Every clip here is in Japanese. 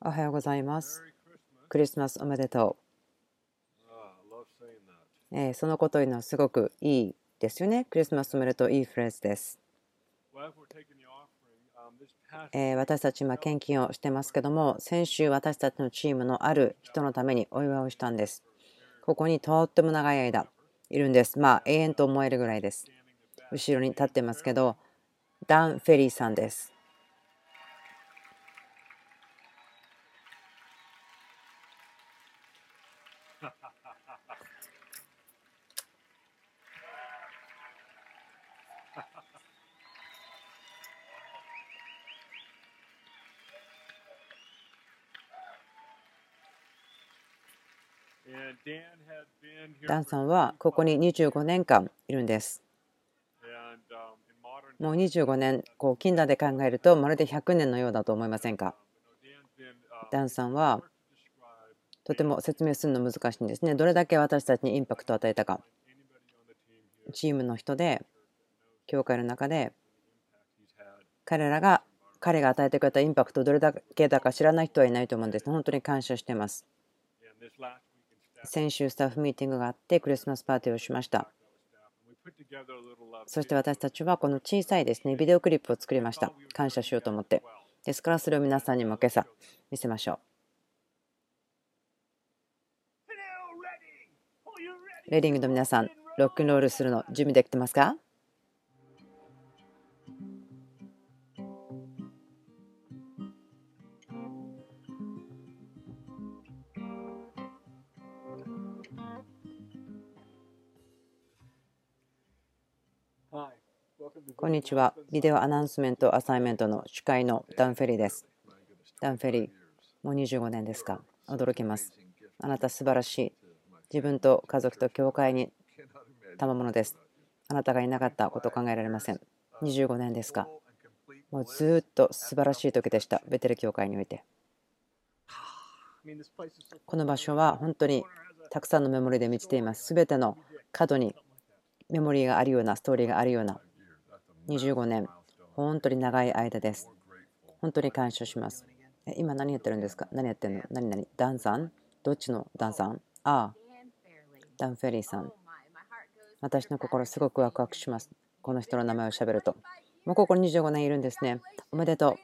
おはようございます。クリスマスおめでとう。えーそのこというのはすごくいいですよね。クリスマスおめでとう、いいフレーズです。えー私たち今献金をしてますけども、先週私たちのチームのある人のためにお祝いをしたんです。ここにとっても長い間いるんです。まあ永遠と思えるぐらいです。後ろに立ってますけど、ダン・フェリーさんです。ダンさんはここに25年間いるんです。もう25年、こう近代で考えるとまるで100年のようだと思いませんか？ダンさんはとても説明するの難しいんですね。どれだけ私たちにインパクトを与えたか。チームの人で、教会の中で、彼らが、彼が与えてくれたインパクトどれだけだか知らない人はいないと思うんです。本当に感謝してます。先週スタッフミーティングがあってクリスマスパーティーをしました。そして私たちはこの小さいですねビデオクリップを作りました。感謝しようと思って。ですからそれを皆さんにも今朝見せましょう。レディングの皆さん、ロックンロールするの準備できてますか？こんにちは。ビデオアナウンスメントアサイメントの司会のダン・フェリーです。ダン・フェリー、もう25年ですか驚きます。あなた素晴らしい。自分と家族と教会に賜物です。あなたがいなかったこと考えられません。25年ですかもうずっと素晴らしい時でした。ベテル教会において。この場所は本当にたくさんのメモリーで満ちています。すべての角にメモリーがあるような、ストーリーがあるような25年、本当に長い間です。本当に感謝します。え今何やってるんですか？何やってるの？何々ダンさん？どっちのダンさん？ああ、ダン・フェリーさん。私の心すごくワクワクします。この人の名前をしゃべると。もうここに25年いるんですね。おめでと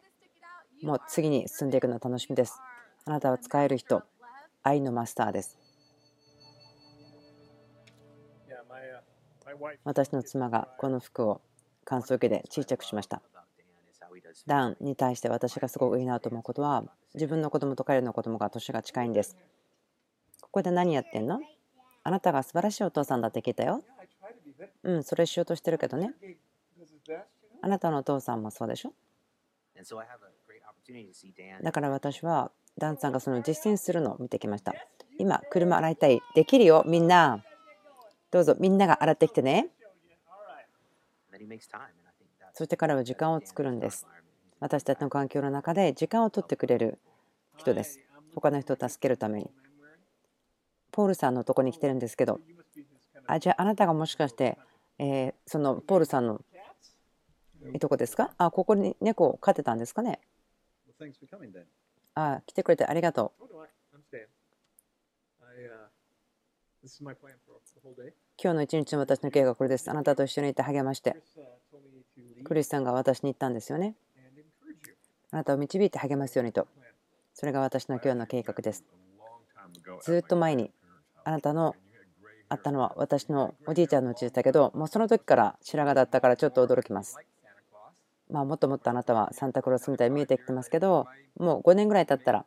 う。もう次に進んでいくの楽しみです。あなたは使える人、愛のマスターです。私の妻がこの服を感想を受けて小さくしました。ダンに対して私がすごくいいなと思うことは自分の子供と彼の子供が年が近いんです。ここで何やってんの？あなたが素晴らしいお父さんだって聞いたよ。うん、それしようとしてるけどね。あなたのお父さんもそうでしょ？だから私はダンさんがその実践するのを見てきました。今、車洗いたい。できるよ、みんな。どうぞ、みんなが洗ってきてね。そして彼は時間を作るんです。私たちの環境の中で時間を取ってくれる人です。他の人を助けるために。ポールさんのとこに来てるんですけど、あじゃああなたがもしかして、えーそのポールさんのいとこですか？あ、ここに猫を飼ってたんですかね？あ、来てくれてありがとう。今日の一日の私の計画はこれです。あなたと一緒にいて励まして。クリスさんが私に言ったんですよね。あなたを導いて励ますようにと。それが私の今日の計画です。ずっと前にあなたのあったのは私のおじいちゃんのうちだけど、もうその時から白髪だったからちょっと驚きます。まあ、もっともっとあなたはサンタクロースみたいに見えてきてますけど、もう5年ぐらい経ったら、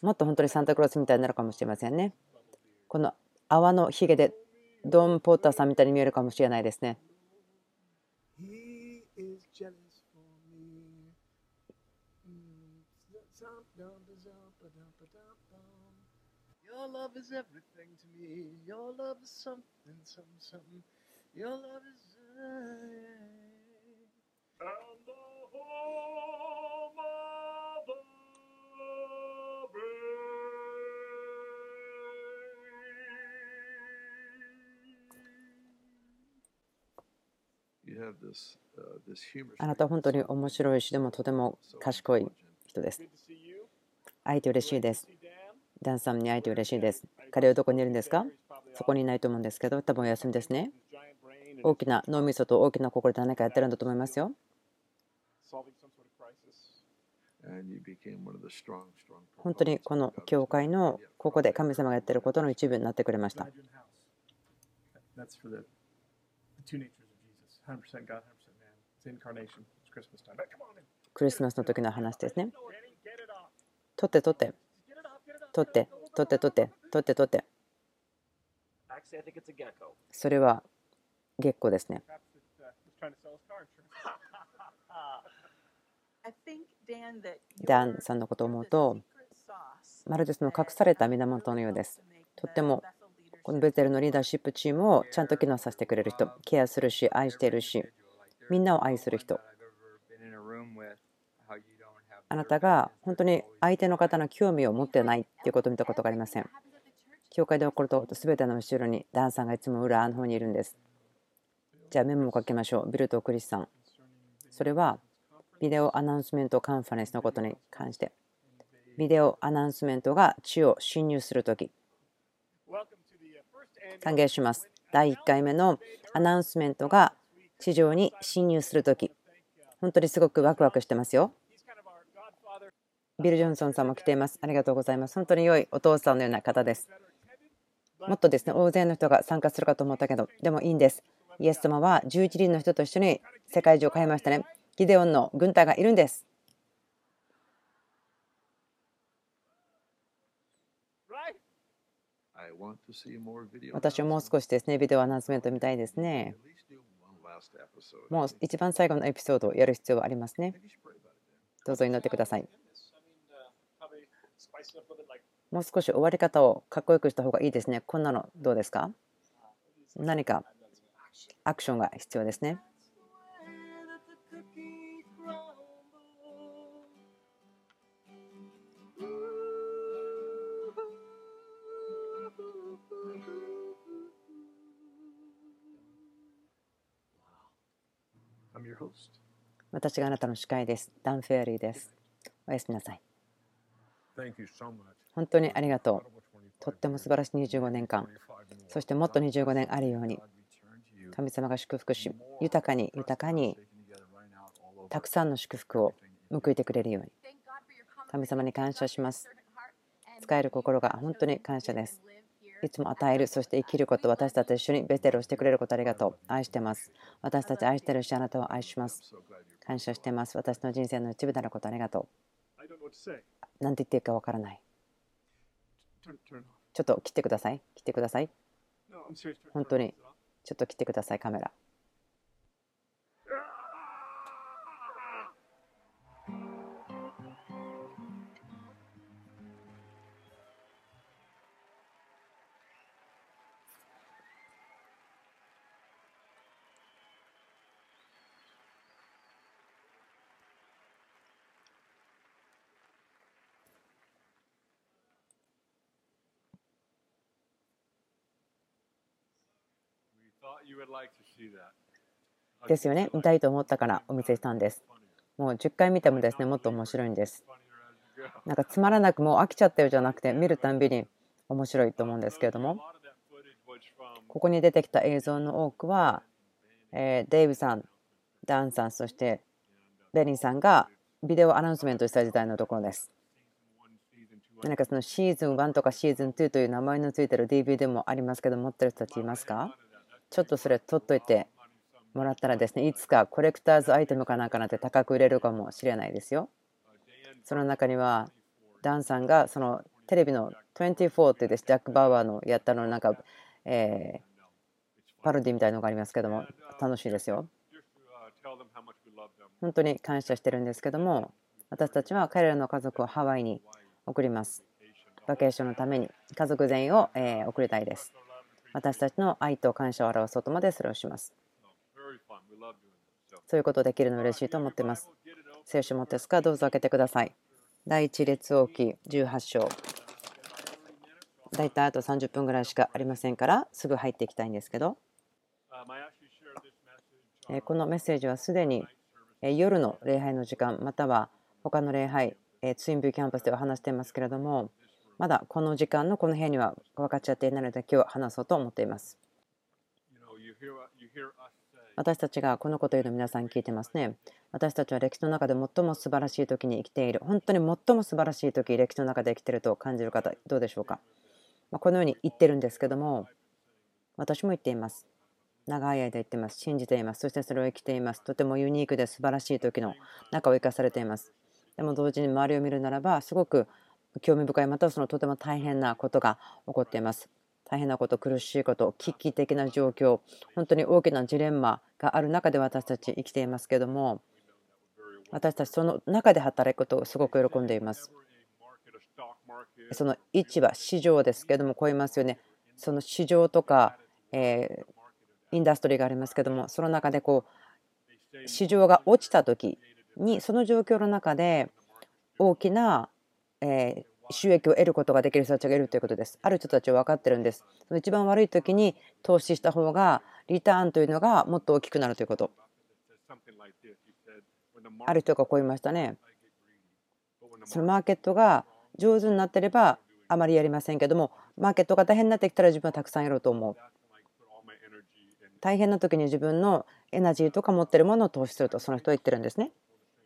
もっと本当にサンタクロースみたいになるかもしれませんね。この泡のひげでドン・ポーターさんみたいに見えるかもしれないですね。And. あなたは本当に面白いし、でもとても賢い人です。会えて嬉しいです。ダンさんに会えて嬉しいです。彼はどこにいるんですか？そこにいないと思うんですけど、多分お休みですね。大きな脳みそと大きな心で何かやってるんだと思いますよ。solving some sort of crisis. And you became one of the strong, strong 本当にこの教会のここで神様がやってることの一部になってくれました。クリスマスの時の話ですね。取って取って。取って取って取って取って取って。それは月光ですね。ダンさんのことを思うと、まるでその隠された源のようです。とってもこのベテルのリーダーシップチームをちゃんと機能させてくれる人、ケアするし、愛しているし、みんなを愛する人。あなたが本当に相手の方の興味を持ってないっていうことを見たことがありません。教会で起こるとすべての後ろにダンさんがいつも裏の方にいるんです。じゃあメモを書きましょう。ビルとクリスさん。それはビデオアナウンスメントカンファレンスのことに関して。ビデオアナウンスメントが地を侵入するとき。歓迎します。第1回目のアナウンスメントが地上に侵入するとき。本当にすごくワクワクしてますよ。ビル・ジョンソンさんも来ています。ありがとうございます。本当に良いお父さんのような方です。もっとですね、大勢の人が参加するかと思ったけど、でもいいんです。イエス様は11人の人と一緒に世界中を変えましたね。ギデオンの軍隊がいるんです。私はもう少しですね、ビデオアナウンスメント見たいですね.もう一番最後のエピソードをやる必要はありますね。Maybe you should pray about it then. どうぞ祈ってください。Uh, もう少し終わり方をかっこよくした方がいいですね。こんなのどうですか何かアクションが必要ですね。私があなたの司会です。ダン・フェアリーです。おやすみなさい。Thank you so much. 本当にありがとう。とっても素晴らしい25年間、そしてもっと25年あるように、神様が祝福し、豊かに豊かにたくさんの祝福を報いてくれるように、神様に感謝します。使える心が本当に感謝です。いつも与える、そして生きること、私たちと一緒にベテルをしてくれることありがとう。愛してます。私たち愛してるし、あなたを愛します。感謝してます。私の人生の一部であることありがとう。なんて言っていいかわからない。ちょっと切ってください。切ってください。本当にちょっと切ってください、カメラ。ですよね。見たいと思ったからお見せしたんです。もう10回見てもですね、もっと面白いんです。なんかつまらなくもう飽きちゃったよじゃなくて、見るたんびに面白いと思うんですけれども、ここに出てきた映像の多くは、えーデイブさん、ダンさん、そしてベリンさんがビデオアナウンスメントした時代のところです。何かそのシーズン1とかシーズン2という名前のついてる DVD もありますけど、持ってる人たちいますか？ちょっとそれ取っといてもらったらですね、いつかコレクターズアイテムかなんかなって高く売れるかもしれないですよ。その中には、ダンさんがそのテレビの24っていうですジャック・バウアーのやったのなんか、えパロディみたいなのがありますけども、楽しいですよ。本当に感謝してるんですけども、私たちは彼らの家族をハワイに送ります。バケーションのために家族全員を、え送りたいです。私たちの愛と感謝を表すことまでそれをします。そういうことできるの嬉しいと思っています。聖書持ってすか？どうぞ開けてください。第一列王記18章。だいたいあと30分ぐらいしかありませんから、すぐ入っていきたいんですけど、えこのメッセージはすでにえ夜の礼拝の時間、または他の礼拝、えツインビューキャンパスでは話していますけれどもまだこの時間のこの部屋には分かっちゃっていないので今日話そうと思っています。私たちがこのことを言うの皆さん聞いてますね。私たちは歴史の中で最も素晴らしい時に生きている。本当に最も素晴らしい時、歴史の中で生きていると感じる方、どうでしょうか？まあこのように言ってるんですけども、私も言っています。長い間言っています。信じています。そしてそれを生きています。とてもユニークで素晴らしい時の中を生かされています。でも同時に周りを見るならば、すごく興味深い、またはそのとても大変なことが起こっています。大変なこと、苦しいこと、危機的な状況、本当に大きなジレンマがある中で私たち生きていますけれども、私たちその中で働くことをすごく喜んでいます。その市場、市場ですけれども、こう言いますよね。その市場とか、えーインダストリーがありますけども、その中でこう市場が落ちた時に、その状況の中で大きな、えー収益を得ることができる人たちがいるということです。ある人たちは分かってるんです。その一番悪い時に投資した方がリターンというのがもっと大きくなるということ。ある人がこう言いましたね。そのマーケットが上手になってればあまりやりませんけども、マーケットが大変になってきたら自分はたくさんやろうと思う。大変な時に自分のエナジーとか持ってるものを投資するとその人は言ってるんですね。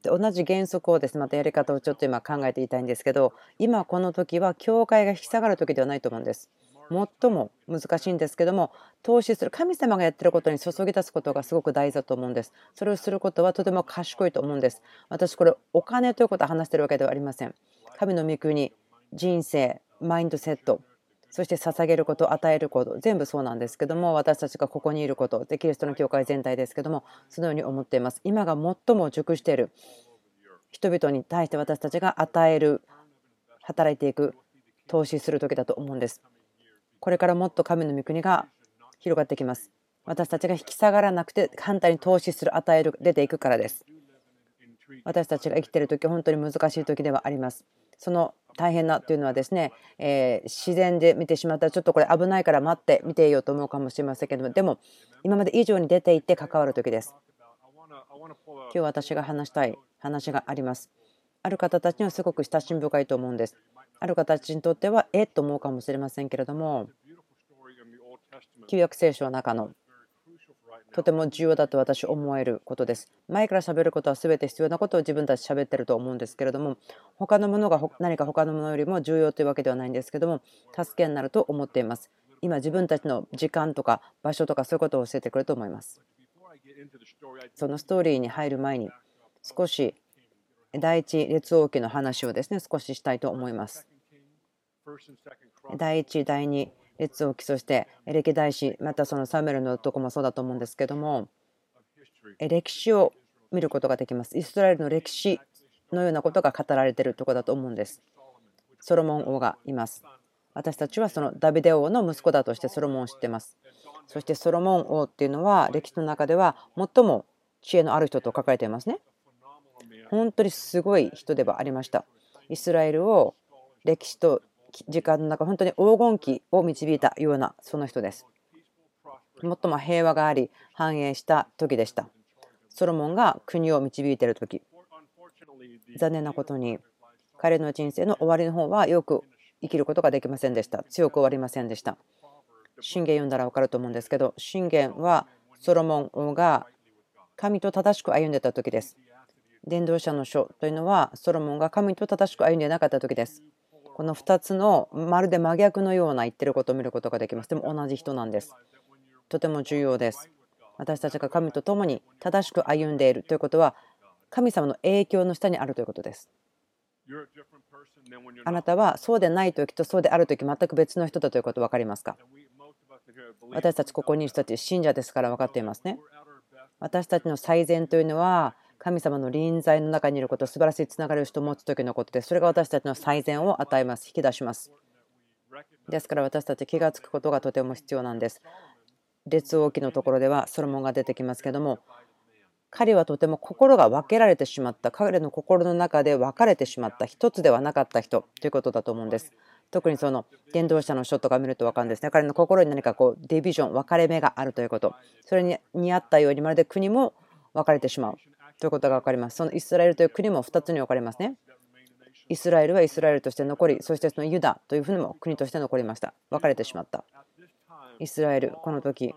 同じ原則をですねまたやり方をちょっと今考えていたいんですけど今この時は教会が引き下がる時ではないと思うんです。最も難しいんですけども投資する神様がやってることに注ぎ出すことがすごく大事だと思うんです。それをすることはとても賢いと思うんです。私これお金ということを話してるわけではありません。神の御国人生マインドセットそして捧げること与えること全部そうなんですけども私たちがここにいることでキリストの教会全体ですけどもそのように思っています。今が最も熟している人々に対して私たちが与える働いていく投資する時だと思うんです。これからもっと神の御国が広がってきます。私たちが引き下がらなくて反対に投資する与える出ていくからです。私たちが生きている時本当に難しい時ではあります。その大変なというのはですね、えー自然で見てしまったらちょっとこれ危ないから待って見ていようと思うかもしれませんけどもでも今まで以上に出ていって関わる時です。今日私が話したい話があります。ある方たちにはすごく親しみ深いと思うんです。ある方たちにとってはえっと思うかもしれませんけれども旧約聖書の中のとても重要だと私思えることです。前から喋ることは全て必要なことを自分たち喋ってると思うんですけれども他のものが何か他のものよりも重要というわけではないんですけども助けになると思っています。今自分たちの時間とか場所とかそういうことを教えてくれると思います。そのストーリーに入る前に少し第一列王記の話をですね少ししたいと思います。第一第二列王記そして歴代史またそのサムエルのとこもそうだと思うんですけども歴史を見ることができます。イスラエルの歴史のようなことが語られているところだと思うんです。ソロモン王がいます。私たちはそのダビデ王の息子だとしてソロモンを知っています。そしてソロモン王っていうのは歴史の中では最も知恵のある人と書かれていますね。本当にすごい人ではありました。イスラエルを歴史と時間の中本当に黄金期を導いたようなその人です。最も平和があり繁栄した時でした。ソロモンが国を導いている時。残念なことに彼の人生の終わりの方はよく生きることができませんでした。強く終わりませんでした。信玄読んだら分かると思うんですけど信玄はソロモン王が神と正しく歩んでた時です。伝道者の書というのはソロモンが神と正しく歩んでなかった時です。この2つのまるで真逆のような言ってることを見ることができます。でも同じ人なんです。とても重要です。私たちが神と共に正しく歩んでいるということは神様の影響の下にあるということです。あなたはそうでない時とそうである時全く別の人だということ分かりますか？私たちここにいる人たち信者ですから分かっていますね。私たちの最善というのは神様の臨在の中にいること素晴らしいつながりを人を持つ時のことでそれが私たちの最善を与えます。引き出します。ですから私たち気がつくことがとても必要なんです。列王記のところではソロモンが出てきますけども彼はとても心が分けられてしまった。彼の心の中で分かれてしまった。一つではなかった人ということだと思うんです。特にその伝道者の書とか見ると分かるんですね。彼の心に何かこうディビジョン分かれ目があるということ。それに似合ったようにまるで国も分かれてしまう。ということが分かります。そのイスラエルという国も2つに分かれますね。イスラエルはイスラエルとして残りそしてそのユダというふうにも国として残りました。分かれてしまった。イスラエルこの時。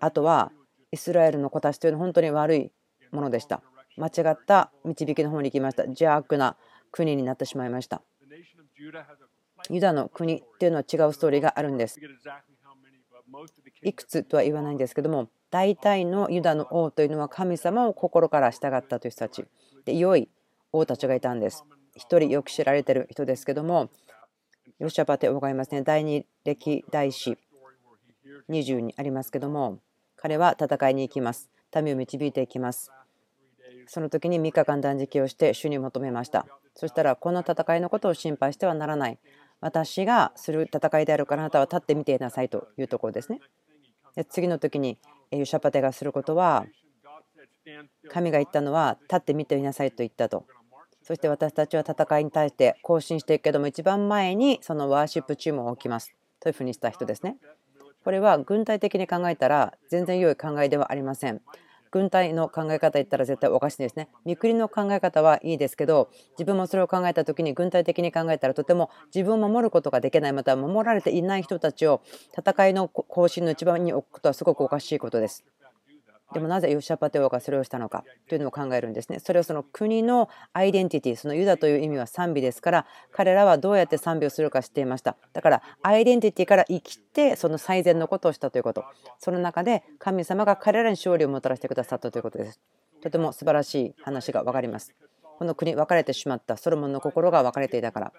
あとはイスラエルの子たちというのは本当に悪いものでした。間違った導きの方に行きました。邪悪な国になってしまいました。ユダの国っていうのは違うストーリーがあるんです。いくつとは言わないんですけども大体のユダの王というのは神様を心から従ったという人たち。で良い王たちがいたんです。一人よく知られてる人ですけどもヨシャパテ王がいますね。第二歴代史20にありますけども彼は戦いに行きます。民を導いていきます。その時に3日間断食をして主に求めました。そしたらこの戦いのことを心配してはならない。私がする戦いであるからあなたは立ってみていなさいというところですね。で次の時にユシャパテがすることは神が言ったのは立って見ていなさいと言ったと。そして私たちは戦いに対して行進していくけども一番前にそのワーシップチームを置きます。というふうにした人ですね。これは軍隊的に考えたら全然良い考えではありません。軍隊の考え方言ったら絶対おかしいですね。見くりの考え方はいいですけど自分もそれを考えた時に軍隊的に考えたらとても自分を守ることができないまたは守られていない人たちを戦いの行進の一番に置くことはすごくおかしいことです。でもなぜヨシャパテ王がそれをしたのかというのを考えるんですね。それをその国のアイデンティティ、そのユダという意味は賛美ですから、彼らはどうやって賛美をするか知っていました。だからアイデンティティから生きて、その最善のことをしたということ。その中で神様が彼らに勝利をもたらしてくださったということです。とても素晴らしい話が分かります。この国、分かれてしまったソロモンの心が分かれていたから。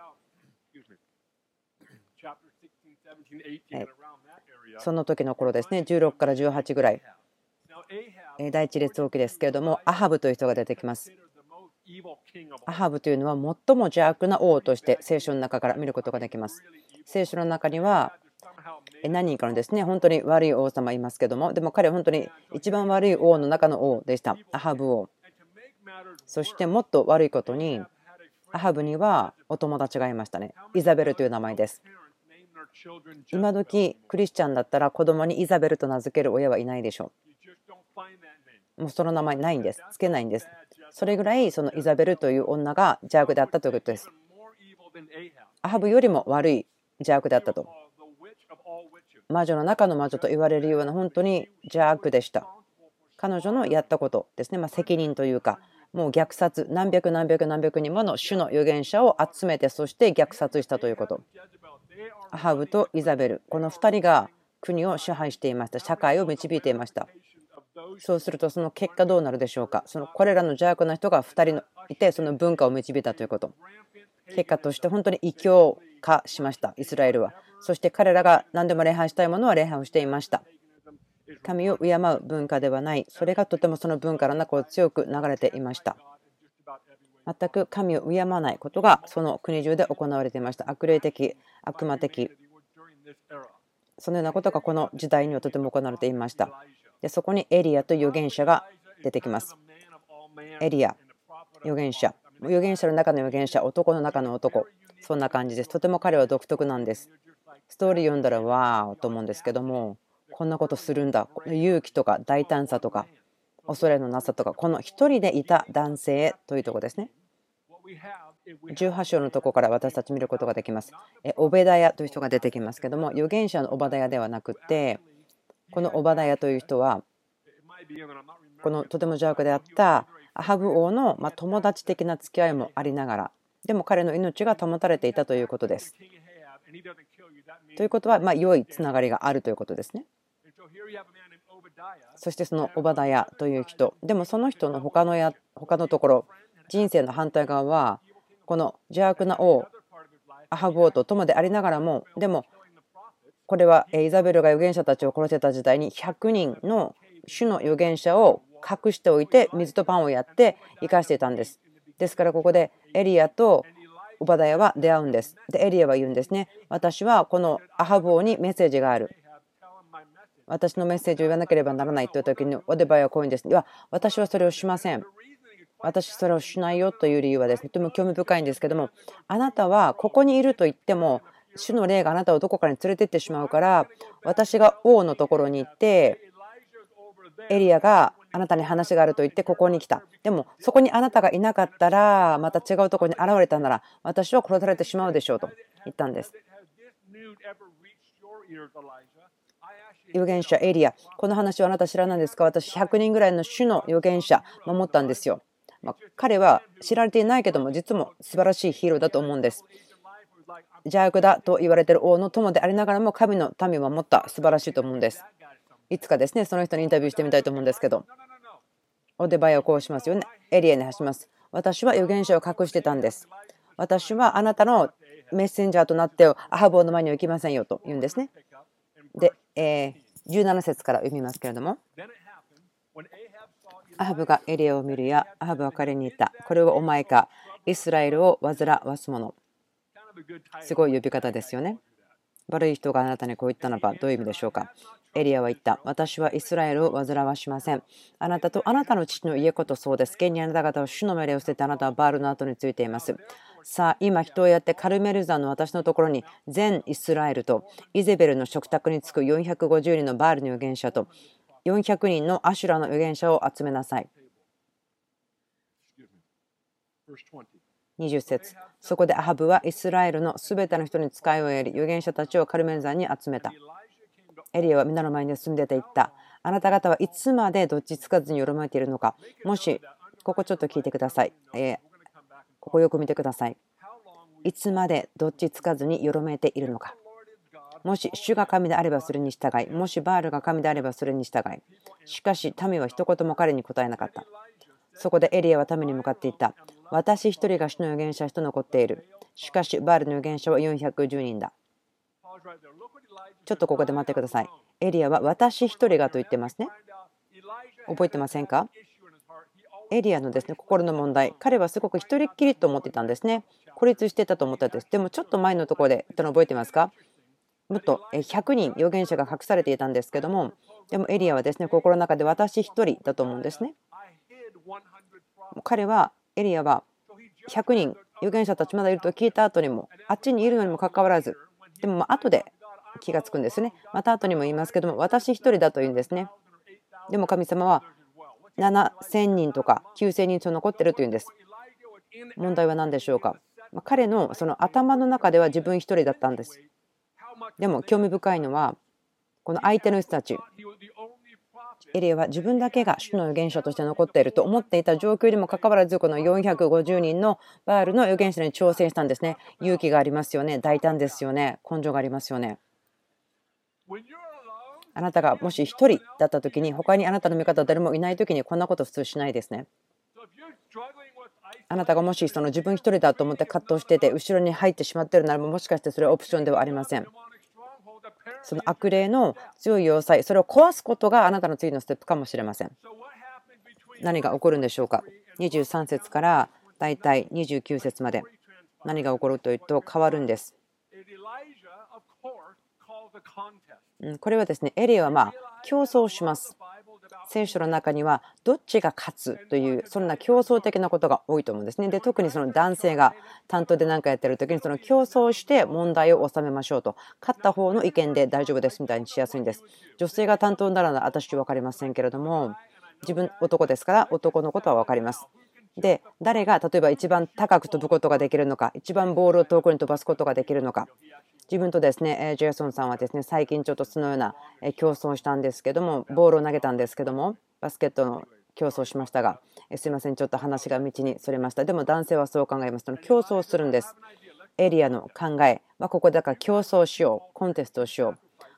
その時の頃ですね、16から18ぐらい。第一列王記ですけれども、アハブという人が出てきます。アハブというのは最も邪悪な王として聖書の中から見ることができます。聖書の中には何人かのですね、本当に悪い王様いますけども、でも彼は本当に一番悪い王の中の王でした。アハブ王。そしてもっと悪いことに、アハブにはお友達がいましたね。イザベルという名前です。今時クリスチャンだったら子供にイザベルと名付ける親はいないでしょう。もうその名前ないんです。つけないんです。それぐらいそのイザベルという女が邪悪であったということです。アハブよりも悪い邪悪であったと。魔女の中の魔女と言われるような本当に邪悪でした。彼女のやったことですね、まあ、責任というか、もう虐殺、何百何百何百人もの主の預言者を集めて、そして虐殺したということ。アハブとイザベル、この2人が国を支配していました、社会を導いていました。そうするとその結果どうなるでしょうか？そのこれらの邪悪な人が2人のいてその文化を導いたということ。結果として本当に異教化しましたイスラエルは。そして彼らが何でも礼拝したいものは礼拝をしていました。神を敬う文化ではない。それがとてもその文化の中を強く流れていました。全く神を敬わないことがその国中で行われていました。悪霊的悪魔的。そのようなことがこの時代にはとても行われていました。でそこにエリアと預言者が出てきます。エリア、預言者。預言者の中の預言者、男の中の男。そんな感じです。とても彼は独特なんです。ストーリー読んだらわーと思うんですけども、こんなことするんだ。勇気とか大胆さとか、恐れのなさとか、この一人でいた男性というところですね。18章のとこから私たち見ることができます。オベダヤという人が出てきますけども、預言者のオバダヤではなくて、このオバダヤという人はこのとても邪悪であったアハブ王のま友達的な付き合いもありながらでも彼の命が保たれていたということです。ということはま良いつながりがあるということですね。そしてそのオバダヤという人でもその人の他のや他のところ人生の反対側はこの邪悪な王アハブ王と友でありながらもでもこれはイザベルが預言者たちを殺せた時代に100人の主の預言者を隠しておいて水とパンをやって生かしていたんです。ですからここでエリアとオバダヤは出会うんです。でエリアは言うんですね。私はこのアハブ王にメッセージがある。私のメッセージを言わなければならないという時にオデバヤはこういうんです。いや私はそれをしません。私それをしないよという理由はですねとても興味深いんですけどもあなたはここにいると言っても主の霊があなたをどこかに連れてってしまうから私が王のところに行ってエリアがあなたに話があると言ってここに来た。でもそこにあなたがいなかったらまた違うところに現れたなら私は殺されてしまうでしょうと言ったんです。預言者エリア、この話はあなた知らないですか？私100人ぐらいの主の預言者守ったんですよ。まあ、彼は知られていないけども実も素晴らしいヒーローだと思うんです。邪悪だと言われている王の友でありながらも神の民を守った素晴らしいと思うんです。いつかですねその人にインタビューしてみたいと思うんですけどオデバイをこうしますよね。エリアに発します。私は預言者を隠してたんです。私はあなたのメッセンジャーとなってアハブの前には行きませんよと言うんですね。で、え17節から読みますけれども。アハブがエリアを見るやアハブは彼に言った。これはお前か。イスラエルを煩わす者。すごい呼び方ですよね悪い人があなたにこう言ったならばどういう意味でしょうかエリアは言った。私はイスラエルを煩わしません。あなたとあなたの父の家ことそうです。現にあなた方は主の命令を捨ててあなたはバールの後についています。さあ、今人をやってカルメル山の私のところに全イスラエルとイゼベルの食卓に着く450人のバールの預言者と400人のアシュラの預言者を集めなさい。20節そこでアハブはイスラエルのすべての人に使いをやり預言者たちをカルメル山に集めた。エリアは皆の前に住んでて言った。あなた方はいつまでどっちつかずによろめいているのか。もし、ここちょっと聞いてください。えー、ここよく見てください。いつまでどっちつかずによろめいているのか。もし主が神であればそれに従い、もしバールが神であればそれに従い。しかし民は一言も彼に答えなかった。そこでエリアは民に向かっていった。私一人が主の預言者と残っている。しかしバールの預言者は410人だ。ちょっとここで待ってください。エリアは私一人がと言ってますね。覚えてませんか？エリアのですね心の問題、彼はすごく一人っきりと思ってたんですね。孤立してたと思ったんです。でもちょっと前のところで言ったの覚えてますか？もっと100人預言者が隠されていたんですけども、でもエリアはですね心の中で私一人だと思うんですね。彼は、エリアは100人預言者たちまだいると聞いた後にも、あっちにいるのにもかかわらず、でも後で気がつくんですね。また後にも言いますけども、私一人だというんですね。でも神様は7000人とか9000人と残ってるというんです。問題は何でしょうか彼のその頭の中では自分一人だったんです。でも興味深いのはこの相手の人たちエリアは自分だけが主の預言者として残っていると思っていた状況にもかかわらずこの450人のバールの預言者に挑戦したんですね。勇気がありますよね。大胆ですよね。根性がありますよね。あなたがもし1人だった時に他にあなたの味方誰もいない時にこんなこと普通しないですね。あなたがもしその自分1人だと思って葛藤してて後ろに入ってしまっているならもしかしてそれはオプションではありません。その悪霊の強い要塞それを壊すことがあなたの次のステップかもしれません。何が起こるんでしょうか？23節からだいたい29節まで。何が起こるというと変わるんです。これはですねエリアはまあ競争します聖書の中にはどっちが勝つというそんな競争的なことが多いと思うんですね。で特にその男性が担当で何かやってる時にその競争して問題を収めましょうと勝った方の意見で大丈夫ですみたいにしやすいんです。女性が担当なら私は分かりませんけれども自分男ですから男のことは分かります。で誰が例えば一番高く飛ぶことができるのか一番ボールを遠くに飛ばすことができるのか自分とですねえジェイソンさんはですね最近ちょっとそのようなえ競争をしたんですけどもボールを投げたんですけどもバスケットの競争しましたがえすいませんちょっと話が道にそれました。でも男性はそう考えますと競争するんです。エリアの考え。はここだから競争しようコンテストをしよ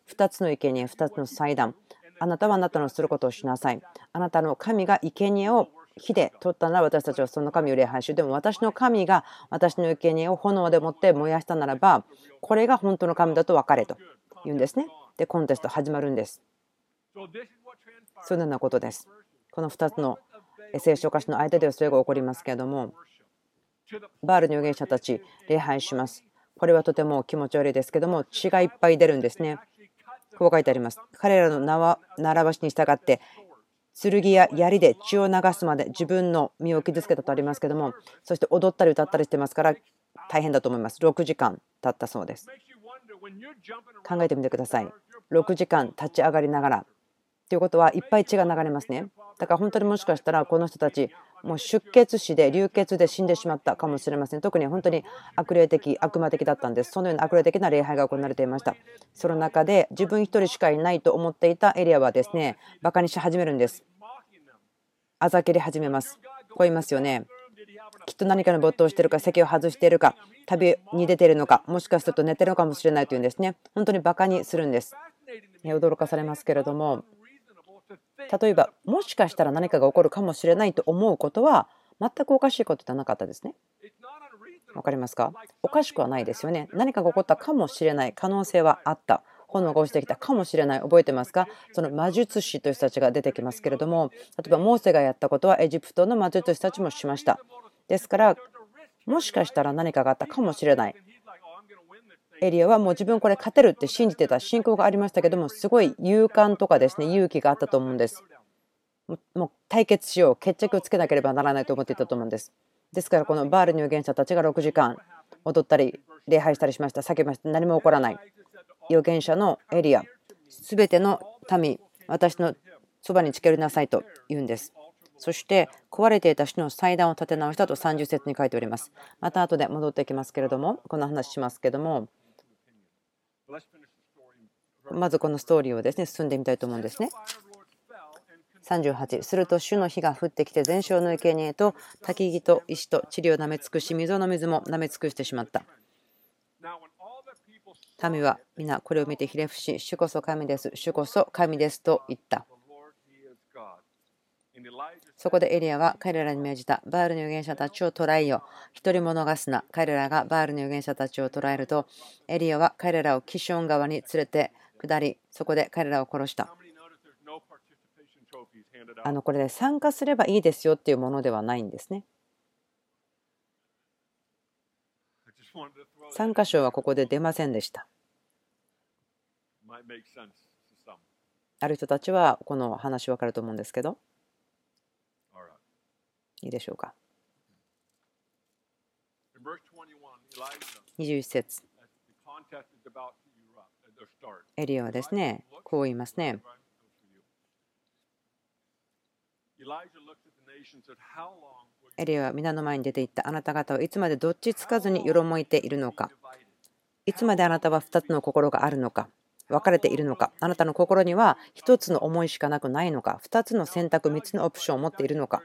う。2つの生贄2つの祭壇あなたはあなたのすることをしなさい。あなたの神が生贄を火で取ったなら私たちはその神を礼拝しよう。でも私の神が私の生贄を炎でもって燃やしたならば、これが本当の神だと分かれと言うんですね。で、コンテスト始まるんです。そのようなことです。この2つの聖書歌詞の間ではそれが起こりますけれども、バールの預言者たち、礼拝します。これはとても気持ち悪いですけども、血がいっぱい出るんですね。こう書いてあります。彼らの習わしに従って剣や槍で血を流すまで自分の身を傷つけたとありますけどもそして踊ったり歌ったりしてますから大変だと思います。6時間経ったそうです。考えてみてください。6時間立ち上がりながら。ということはいっぱい血が流れますね。だから本当にもしかしたらこの人たちもう出血死で流血で死んでしまったかもしれません。特に本当に悪霊的、悪魔的だったんです。そのような悪霊的な礼拝が行われていました。その中で自分一人しかいないと思っていたエリアはですね、バカにし始めるんです。あざけり始めます。こう言いますよね。きっと何かの没頭しているか、席を外しているか、旅に出ているのか、もしかすると寝てるのかもしれないというんですね。本当にバカにするんです。驚かされますけれども、例えば、もしかしたら何かが起こるかもしれないと思うことは、全くおかしいことではなかったですね。わかりますか？おかしくはないですよね。何かが起こったかもしれない可能性はあった。炎が落ちてきたかもしれない。覚えてますか？その魔術師という人たちが出てきますけれども、例えばモーセがやったことはエジプトの魔術師たちもしました。ですから、もしかしたら何かがあったかもしれない。エリアはもう自分これ勝てるって信じてた信仰がありましたけどもすごい勇敢とかですね勇気があったと思うんです。もう対決しよう決着をつけなければならないと思っていたと思うんです。ですからこのバールの預言者たちが6時間踊ったり礼拝したりしました。叫びました。何も起こらない。預言者のエリア全ての民私のそばにつけるなさいと言うんです。そして壊れていた死の祭壇を立て直したと30節に書いております。また後で戻ってきますけれどもこの話しますけどもまずこのストーリーをですね進んでみたいと思うんですね。38すると主の火が降ってきて全焼の生贄と焚木と石と地理を舐め尽くし溝の水も舐め尽くしてしまった。民は皆これを見てひれ伏し主こそ神です主こそ神ですと言った。そこでエリアは彼らに命じた。バールの預言者たちを捕らえよ。一人者がすな。彼らがバールの預言者たちを捕らえると、エリアは彼らをキション川に連れて下り、そこで彼らを殺した。あのこれで参加すればいいですよっていうものではないんですね。参加賞はここで出ませんでした。ある人たちはこの話分かると思うんですけど。いいでしょうか。21節。エリアはですね、こう言いますね。エリアは皆の前に出ていった。あなた方はいつまでどっちつかずによろもいているのか。いつまであなたは2つの心があるのか。分かれているのか。あなたの心には1つの思いしかなくないのか。2つの選択3つのオプションを持っているのか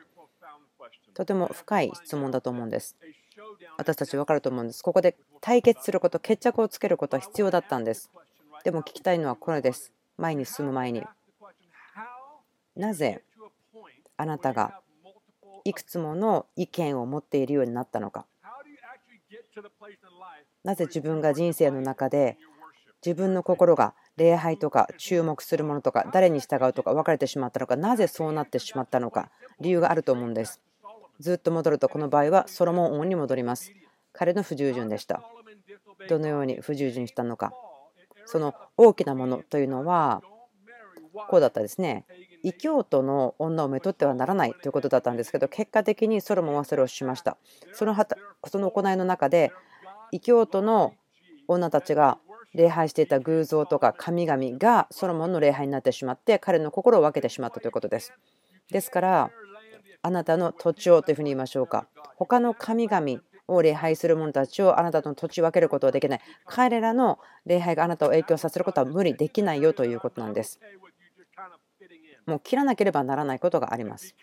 とても深い質問だと思うんです。私たち分かると思うんです。ここで対決すること、決着をつけることは必要だったんです。でも聞きたいのはこれです。前に進む前に。なぜあなたがいくつもの意見を持っているようになったのか。なぜ自分が人生の中で自分の心が礼拝とか注目するものとか誰に従うとか分かれてしまったのかなぜそうなってしまったのか理由があると思うんです。ずっと戻るとこの場合はソロモン王に戻ります。彼の不従順でした。どのように不従順したのか。その大きなものというのはこうだったですね。異教徒の女をめとってはならないということだったんですけど結果的にソロモンはそれをしました。そのその行いの中で異教徒の女たちが礼拝していた偶像とか神々がソロモンの礼拝になってしまって彼の心を分けてしまったということです。ですからあなたの土地をというふうに言いましょうか。他の神々を礼拝する者たちをあなたの土地分けることはできない。彼らの礼拝があなたを影響させることは無理できないよということなんです。もう切らなければならないことがあります。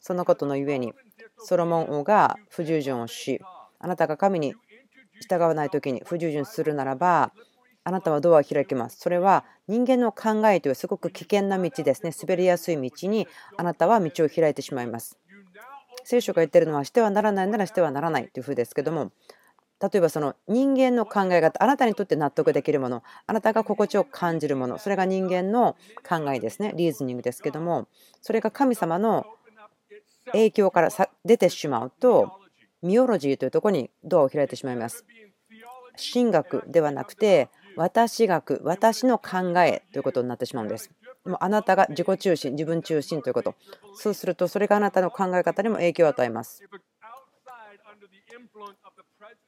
そのことのゆえに、ソロモン王が不従順をし、あなたが神に従わない時に不従順するならば、あなたはドアを開きます。それは人間の考えというすごく危険な道ですね。滑りやすい道にあなたは道を開いてしまいます。聖書が言ってるのはしてはならないならしてはならないというふうですけども例えばその人間の考え方あなたにとって納得できるものあなたが心地よく感じるものそれが人間の考えですねリーズニングですけどもそれが神様の影響から出てしまうとミオロジーというところにドアを開いてしまいます。神学ではなくて私学私の考えということになってしまうんです。もうあなたが自己中心自分中心ということそうするとそれがあなたの考え方にも影響を与えます。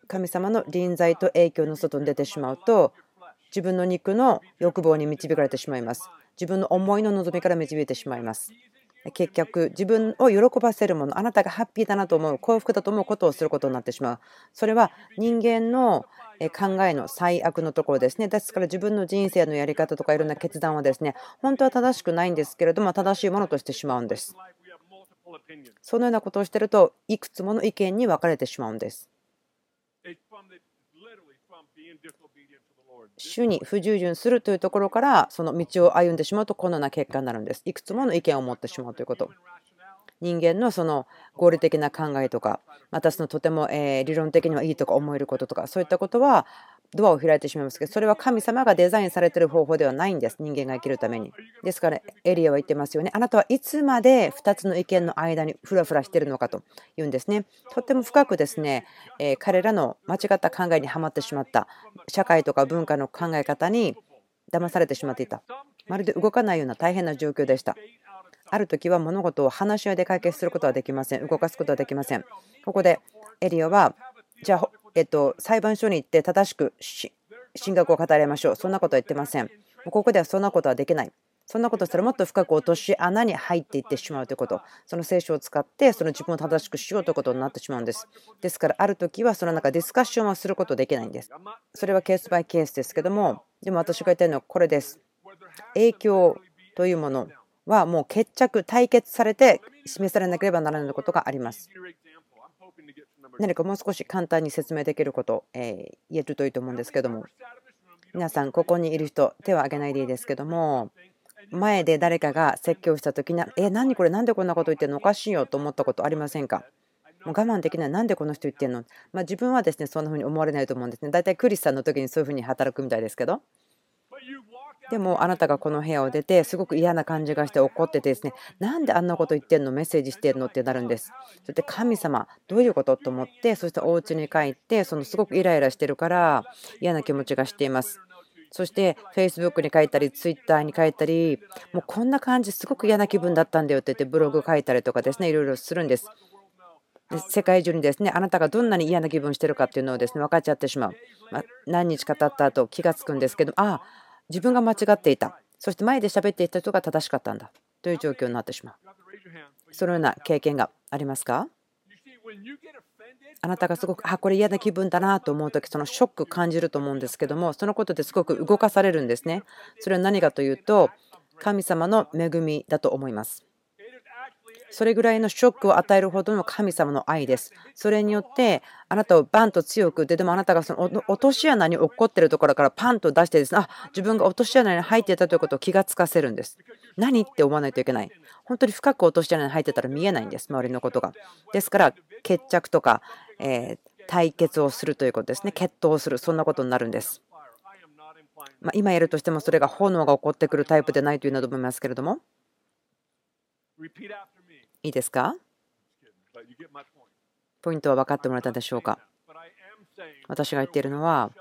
神様の臨在と影響の外に出てしまうと自分の肉の欲望に導かれてしまいます。自分の思いの望みから導いてしまいます。結局、自分を喜ばせるもの、あなたがハッピーだなと思う、幸福だと思うことをすることになってしまう。それは人間の考えの最悪のところですね。ですから自分の人生のやり方とかいろんな決断はですね、本当は正しくないんですけれども、正しいものとしてしまうんです。そのようなことをしていると、いくつもの意見に分かれてしまうんです。主に不従順するというところから、その道を歩んでしまうと、このような結果になるんです。いくつもの意見を持ってしまうということ。人間のその合理的な考えとか、またそのとてもえー理論的にはいいとか思えることとか、そういったことはドアを開いてしまいますけど、それは神様がデザインされている方法ではないんです、人間が生きるために。ですから、エリアは言ってますよね。あなたはいつまで2つの意見の間にフラフラしているのかと言うんですね。とっても深くですね、えー彼らの間違った考えにはまってしまった、社会とか文化の考え方に騙されてしまっていた。まるで動かないような大変な状況でした。ある時は物事を話し合いで解決することはできません。動かすことはできません。ここでエリオは、じゃあ、えっと、裁判所に行って正しく進学を語りましょう。そんなことは言ってません。ここではそんなことはできない。そんなことしたらもっと深く落とし穴に入っていってしまうということ。その聖書を使ってその自分を正しくしようということになってしまうんです。ですからある時はその中ディスカッションはすることできないんです。それはケースバイケースですけども、でも私が言ってるのはこれです。影響というものはもう決着、対決されて示されなければならないことがあります。何かもう少し簡単に説明できること、えー言えるといいと思うんですけども、皆さん、ここにいる人、手を挙げないでいいですけども、前で誰かが説教したときに、え、何これ、なんでこんなこと言ってるのおかしいよと思ったことありませんか？もう我慢できない、なんでこの人言ってんの、まあ、自分はですねそんな風に思われないと思うんですね。大体クリスさんの時にそういう風に働くみたいですけど。でもあなたがこの部屋を出てすごく嫌な感じがして怒っててですねなんであんなこと言ってんの？メッセージしてんの？ってなるんです。そして神様どういうことと思ってそしてお家に帰ってそのすごくイライラしてるから嫌な気持ちがしています。そして Facebook に書いたり Twitter に書いたりもうこんな感じすごく嫌な気分だったんだよって言ってブログ書いたりとかですねいろいろするんです。世界中にですねあなたがどんなに嫌な気分してるかっていうのをですね分かっちゃってしまう、まあ何日か経った後気がつくんですけどああ自分が間違っていた。そして前で喋っていた人が正しかったんだ。という状況になってしまう。そのような経験がありますか？あなたがすごくあこれ嫌な気分だなと思う時そのショック感じると思うんですけどもそのことですごく動かされるんですね。それは何かというと神様の恵みだと思います。それぐらいのショックを与えるほどの神様の愛です。それによってあなたをバンと強くででもあなたがその落とし穴に落っこってるところからパンと出してですねあ自分が落とし穴に入っていたということを気がつかせるんです。何って思わないといけない。本当に深く落とし穴に入ってたら見えないんです、周りのことが。ですから決着とか、え対決をするということですね。決闘をする、そんなことになるんです。ま、今やるとしてもそれが炎が起こってくるタイプでないというのだと思いますけれども、いいですか？ポイントは分かってもらえたでしょうか？私が言っているのは、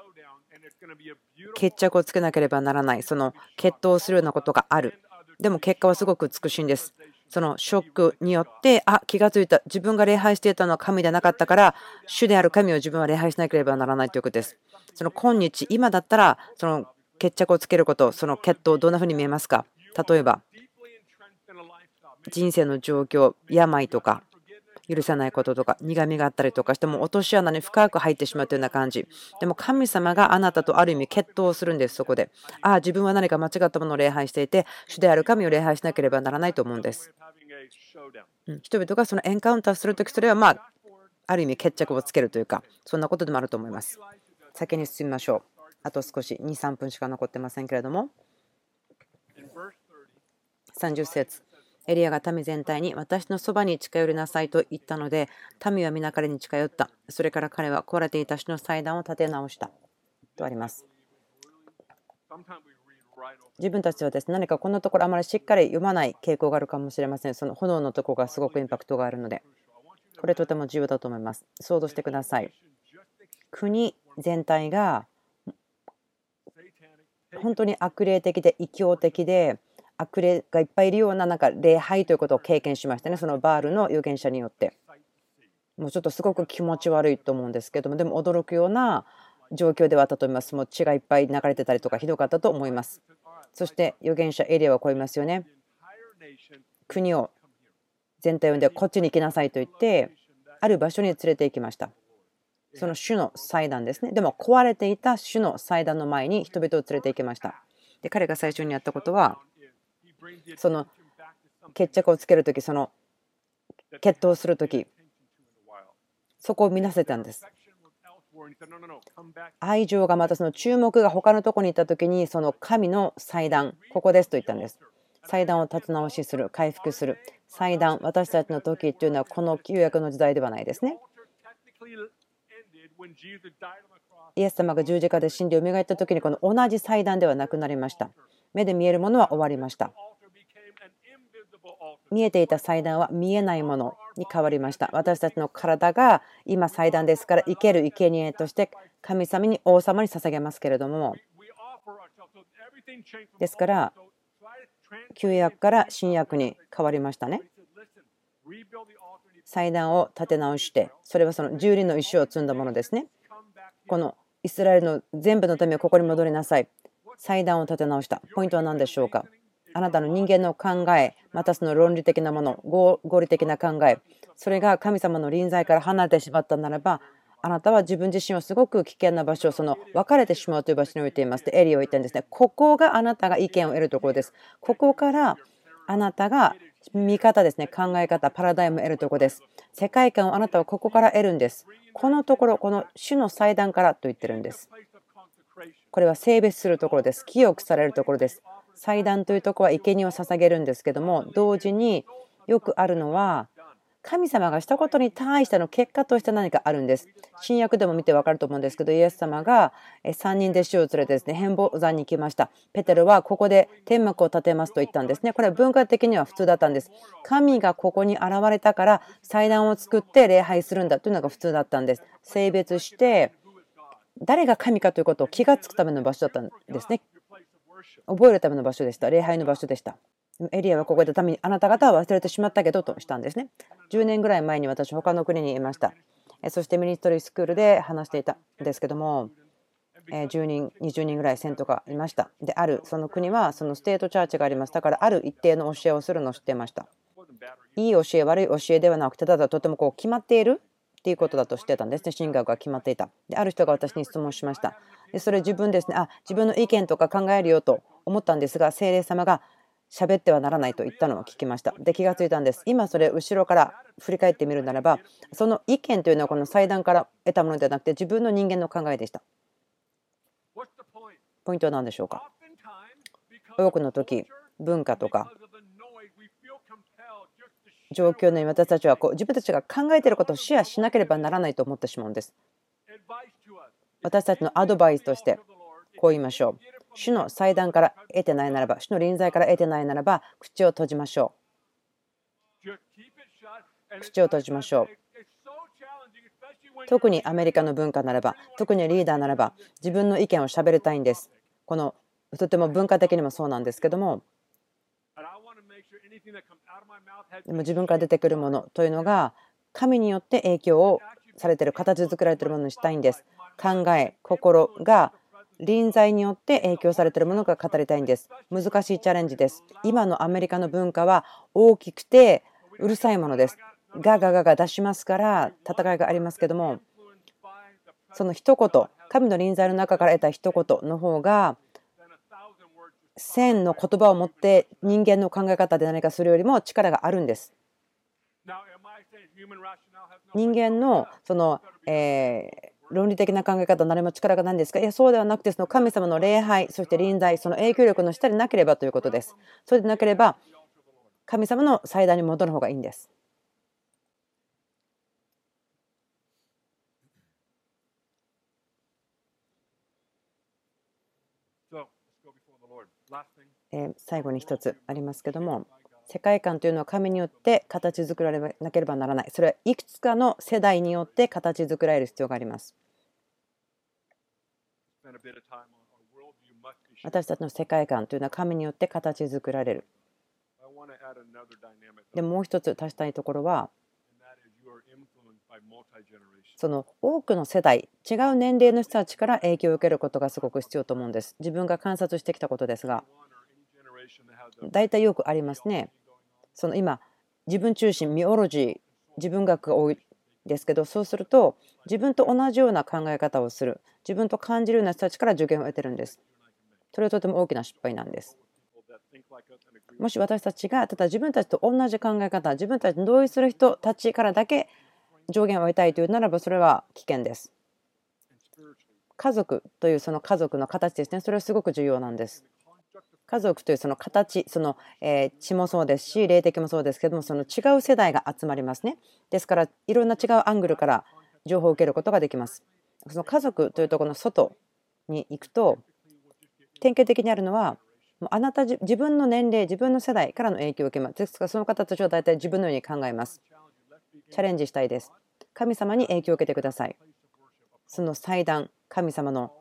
決着をつけなければならない、その決闘をするようなことがある。でも結果はすごく美しいんです。そのショックによって、あ気がついた、自分が礼拝していたのは神ではなかったから、主である神を自分は礼拝しなければならないということです。その今日、今だったら、その決着をつけること、その決闘、どんなふうに見えますか？例えば、人生の状況、病とか、許さないこととか苦みがあったりとかしても落とし穴に深く入ってしまうというような感じ。でも神様があなたとある意味決闘するんですそこで。ああ自分は何か間違ったものを礼拝していて主である神を礼拝しなければならないと思うんです。人々がそのエンカウンターするときそれはまあある意味決着をつけるというかそんなことでもあると思います。先に進みましょう。あと少し23分しか残ってませんけれども。30節。エリアが民全体に私のそばに近寄りなさいと言ったので民は皆彼に近寄った。それから彼は壊れていた死の祭壇を建て直した。とあります。自分たちはですね何かこのところあまりしっかり読まない傾向があるかもしれません。その炎のとこがすごくインパクトがあるのでこれとても重要だと思います。想像してください。国全体が本当に悪霊的で異教的で悪霊がいっぱいいるようななんか礼拝ということを経験しましたねそのバールの預言者によってもうちょっとすごく気持ち悪いと思うんですけどもでも驚くような状況ではあったと思いますもう血がいっぱい流れてたりとかひどかったと思いますそして預言者エリアはこう言いますよね。国を全体を呼んでこっちに行きなさいと言ってある場所に連れて行きました。その主の祭壇ですね。でも壊れていた主の祭壇の前に人々を連れて行きました。で彼が最初にやったことはその決着をつける時その決闘する時そこを見なせたんです。愛情がまたその注目が他のとこに行った時にその神の祭壇ここですと言ったんです。祭壇を立て直しする回復する祭壇私たちの時っていうのはこの旧約の時代ではないですね。イエス様が十字架で死んで蘇った時にこの同じ祭壇ではなくなりました。目で見えるものは終わりました。見えていた祭壇は見えないものに変わりました。私たちの体が今祭壇ですから生ける生贄として神様に王様に捧げますけれどもですから旧約から新約に変わりましたね。祭壇を立て直してそれはその十輪の石を積んだものですね。このイスラエルの全部のためここに戻りなさい。祭壇を立て直した。ポイントは何でしょうか？あなたの人間の考え、またその論理的なもの、合理的な考え、それが神様の臨在から離れてしまったならば、あなたは自分自身をすごく危険な場所、その別れてしまうという場所に置いています。で、エリを言ったんですね。ここがあなたが意見を得るところです。ここからあなたが見方ですね、考え方、パラダイムを得るところです。世界観をあなたはここから得るんです。このところ、この主の祭壇からと言ってるんです。これは性別するところです。清くされるところです。祭壇というところは生贄を捧げるんですけども、同時によくあるのは、神様がしたことに対しての結果として何かあるんです。新約でも見て分かると思うんですけど、イエス様が3人弟子を連れてですね、変貌山に行きました。ペテロはここで天幕を建てますと言ったんですね。これは文化的には普通だったんです。神がここに現れたから祭壇を作って礼拝するんだというのが普通だったんです。性別して誰が神かということを気がつくための場所だったんですね。覚えるための場所でした。礼拝の場所でした。エリアはここでためにあなた方は忘れてしまったけどとしたんですね。10年ぐらい前に私、他の国にいました。そしてミニストリースクールで話していたんですけども、10人、20人ぐらい生徒がいました。で、あるその国はそのステートチャーチがあります。だからある一定の教えをするのを知ってました。いい教え、悪い教えではなくて、ただとてもこう決まっているっていうことだとしてたんですね。進学が決まっていた。で、ある人が私に質問しました。で、それ自分ですね、あ、自分の意見とか考えるよと思ったんですが、精霊様が喋ってはならないと言ったのを聞きました。で、気がついたんです。今それ後ろから振り返ってみるならば、その意見というのはこの祭壇から得たものではなくて自分の人間の考えでした。ポイントは何でしょうか？多くの時、文化とか状況のように私たちはこう自分たちが考えていることをシェアしなければならないと思ってしまうんです。私たちのアドバイスとしてこう言いましょう。主の祭壇から得てないならば、主の臨在から得てないならば、口を閉じましょう。口を閉じましょう。特にアメリカの文化ならば、特にリーダーならば、自分の意見をしゃべりたいんです。このとても文化的にもそうなんですけども、でも自分から出てくるものというのが神によって影響をされてる形作られてるものにしたいんです。考え、心が臨在によって影響されているものが語りたいんです。難しいチャレンジです。今のアメリカの文化は大きくてうるさいものです。ガガガガ出しますから戦いがありますけどもその一言神の臨在の中から得た一言の方が千の言葉を持って人間の考え方で何かするよりも力があるんです。人間のその、え論理的な考え方何も力がないんですか？いやそうではなくてその神様の礼拝そして臨在その影響力の下になければということです。それでなければ神様の祭壇に戻る方がいいんです。え最後に一つありますけども世界観というのは神によって形作られなければならない。それはいくつかの世代によって形作られる必要があります。私たちの世界観というのは神によって形作られる。でもう一つ足したいところはその多くの世代違う年齢の人たちから影響を受けることがすごく必要と思うんです。自分が観察してきたことですが大体よくありますね。その今自分中心ミオロジー自分学が多いですけどそうすると自分と同じような考え方をする自分と感じるような人たちから助言を得てるんです。それはとても大きな失敗なんです。もし私たちがただ自分たちと同じ考え方自分たちに同意する人たちからだけ上限を得たいというならばそれは危険です。家族というその家族の形ですねそれはすごく重要なんです。家族というその形その、え血もそうですし霊的もそうですけどもその違う世代が集まりますね。ですからいろんな違うアングルから情報を受けることができます。その家族というところの外に行くと典型的にあるのはもうあなた自自分の年齢自分の世代からの影響を受けます。ですからその方たちは大体自分のように考えます。チャレンジしたいです。神様に影響を受けてください。その祭壇神様の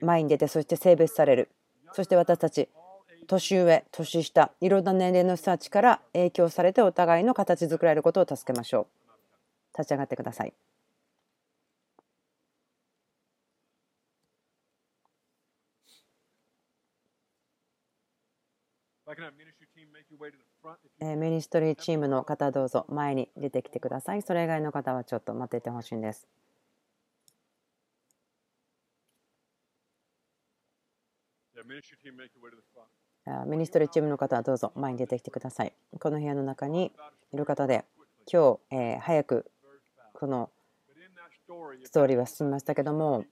前に出てそして性別される。そして私たち年上年下いろんな年齢の人たちから影響されてお互いの形作られることを助けましょう。立ち上がってください。えーミニストリーチームの方どうぞ前に出てきてください。それ以外の方はちょっと待っていてほしいんです yeah, ministry team make your way to the front. あーミニストリーチームの方はどうぞ前に出てきてください。この部屋の中にいる方で今日、えー早くこのストーリーは進みましたけども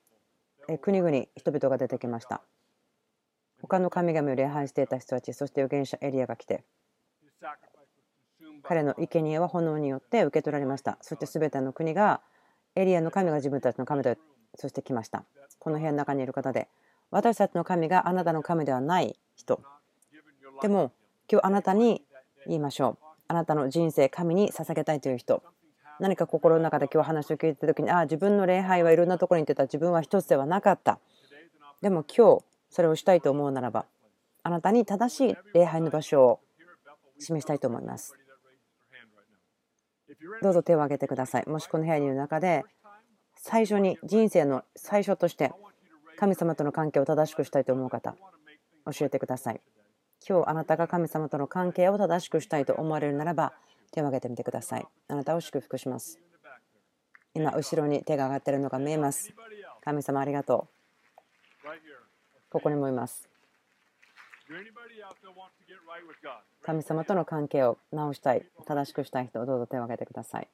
えー国々人々が出てきました。他の神々を礼拝していた人たちそして預言者エリアが来て彼の生贄は炎によって受け取られました。そして全ての国がエリアの神が自分たちの神だそして来ました。この部屋の中にいる方で私たちの神があなたの神ではない人。でも今日あなたに言いましょう。あなたの人生神に捧げたいという人。何か心の中で今日話を聞いた時にああ自分の礼拝はいろんなところに行ってた。自分は一つではなかった。でも今日それをしたいと思うならばあなたに正しい礼拝の場所を示したいと思います。どうぞ手を挙げてください。もしこの部屋にいる中で最初に人生の最初として神様との関係を正しくしたいと思う方教えてください今日あなたが神様との関係を正しくしたいと思われるならば手を挙げてみてくださいあなたを祝福します今後ろに手が上がっているのが見えます神様ありがとう.ここにもいます?神様との関係を直したい正しくしたい人どうぞ手を挙げてください.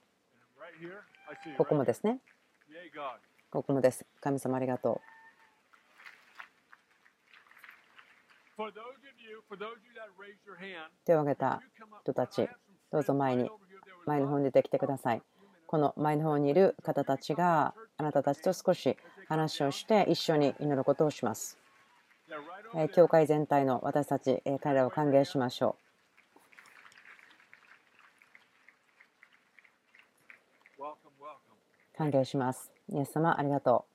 ここもですね.ここもです神様ありがと For 手を挙げた人たち、どうぞ前に、前の方に出てきてください。この前の方にいる方たちがあなたたちと少し話をして一緒に祈ることをします。教会全体の私たち、彼らを歓迎しましょう。歓迎します。イエス様、ありがとう。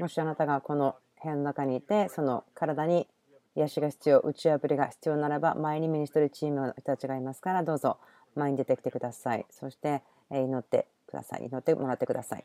もしあなたがこの部屋の中にいてその体に癒しが必要打ち破りが必要ならば前にミニストリーチームの人たちがいますからどうぞ前に出てきてください。そしてえー祈ってください。祈ってもらってください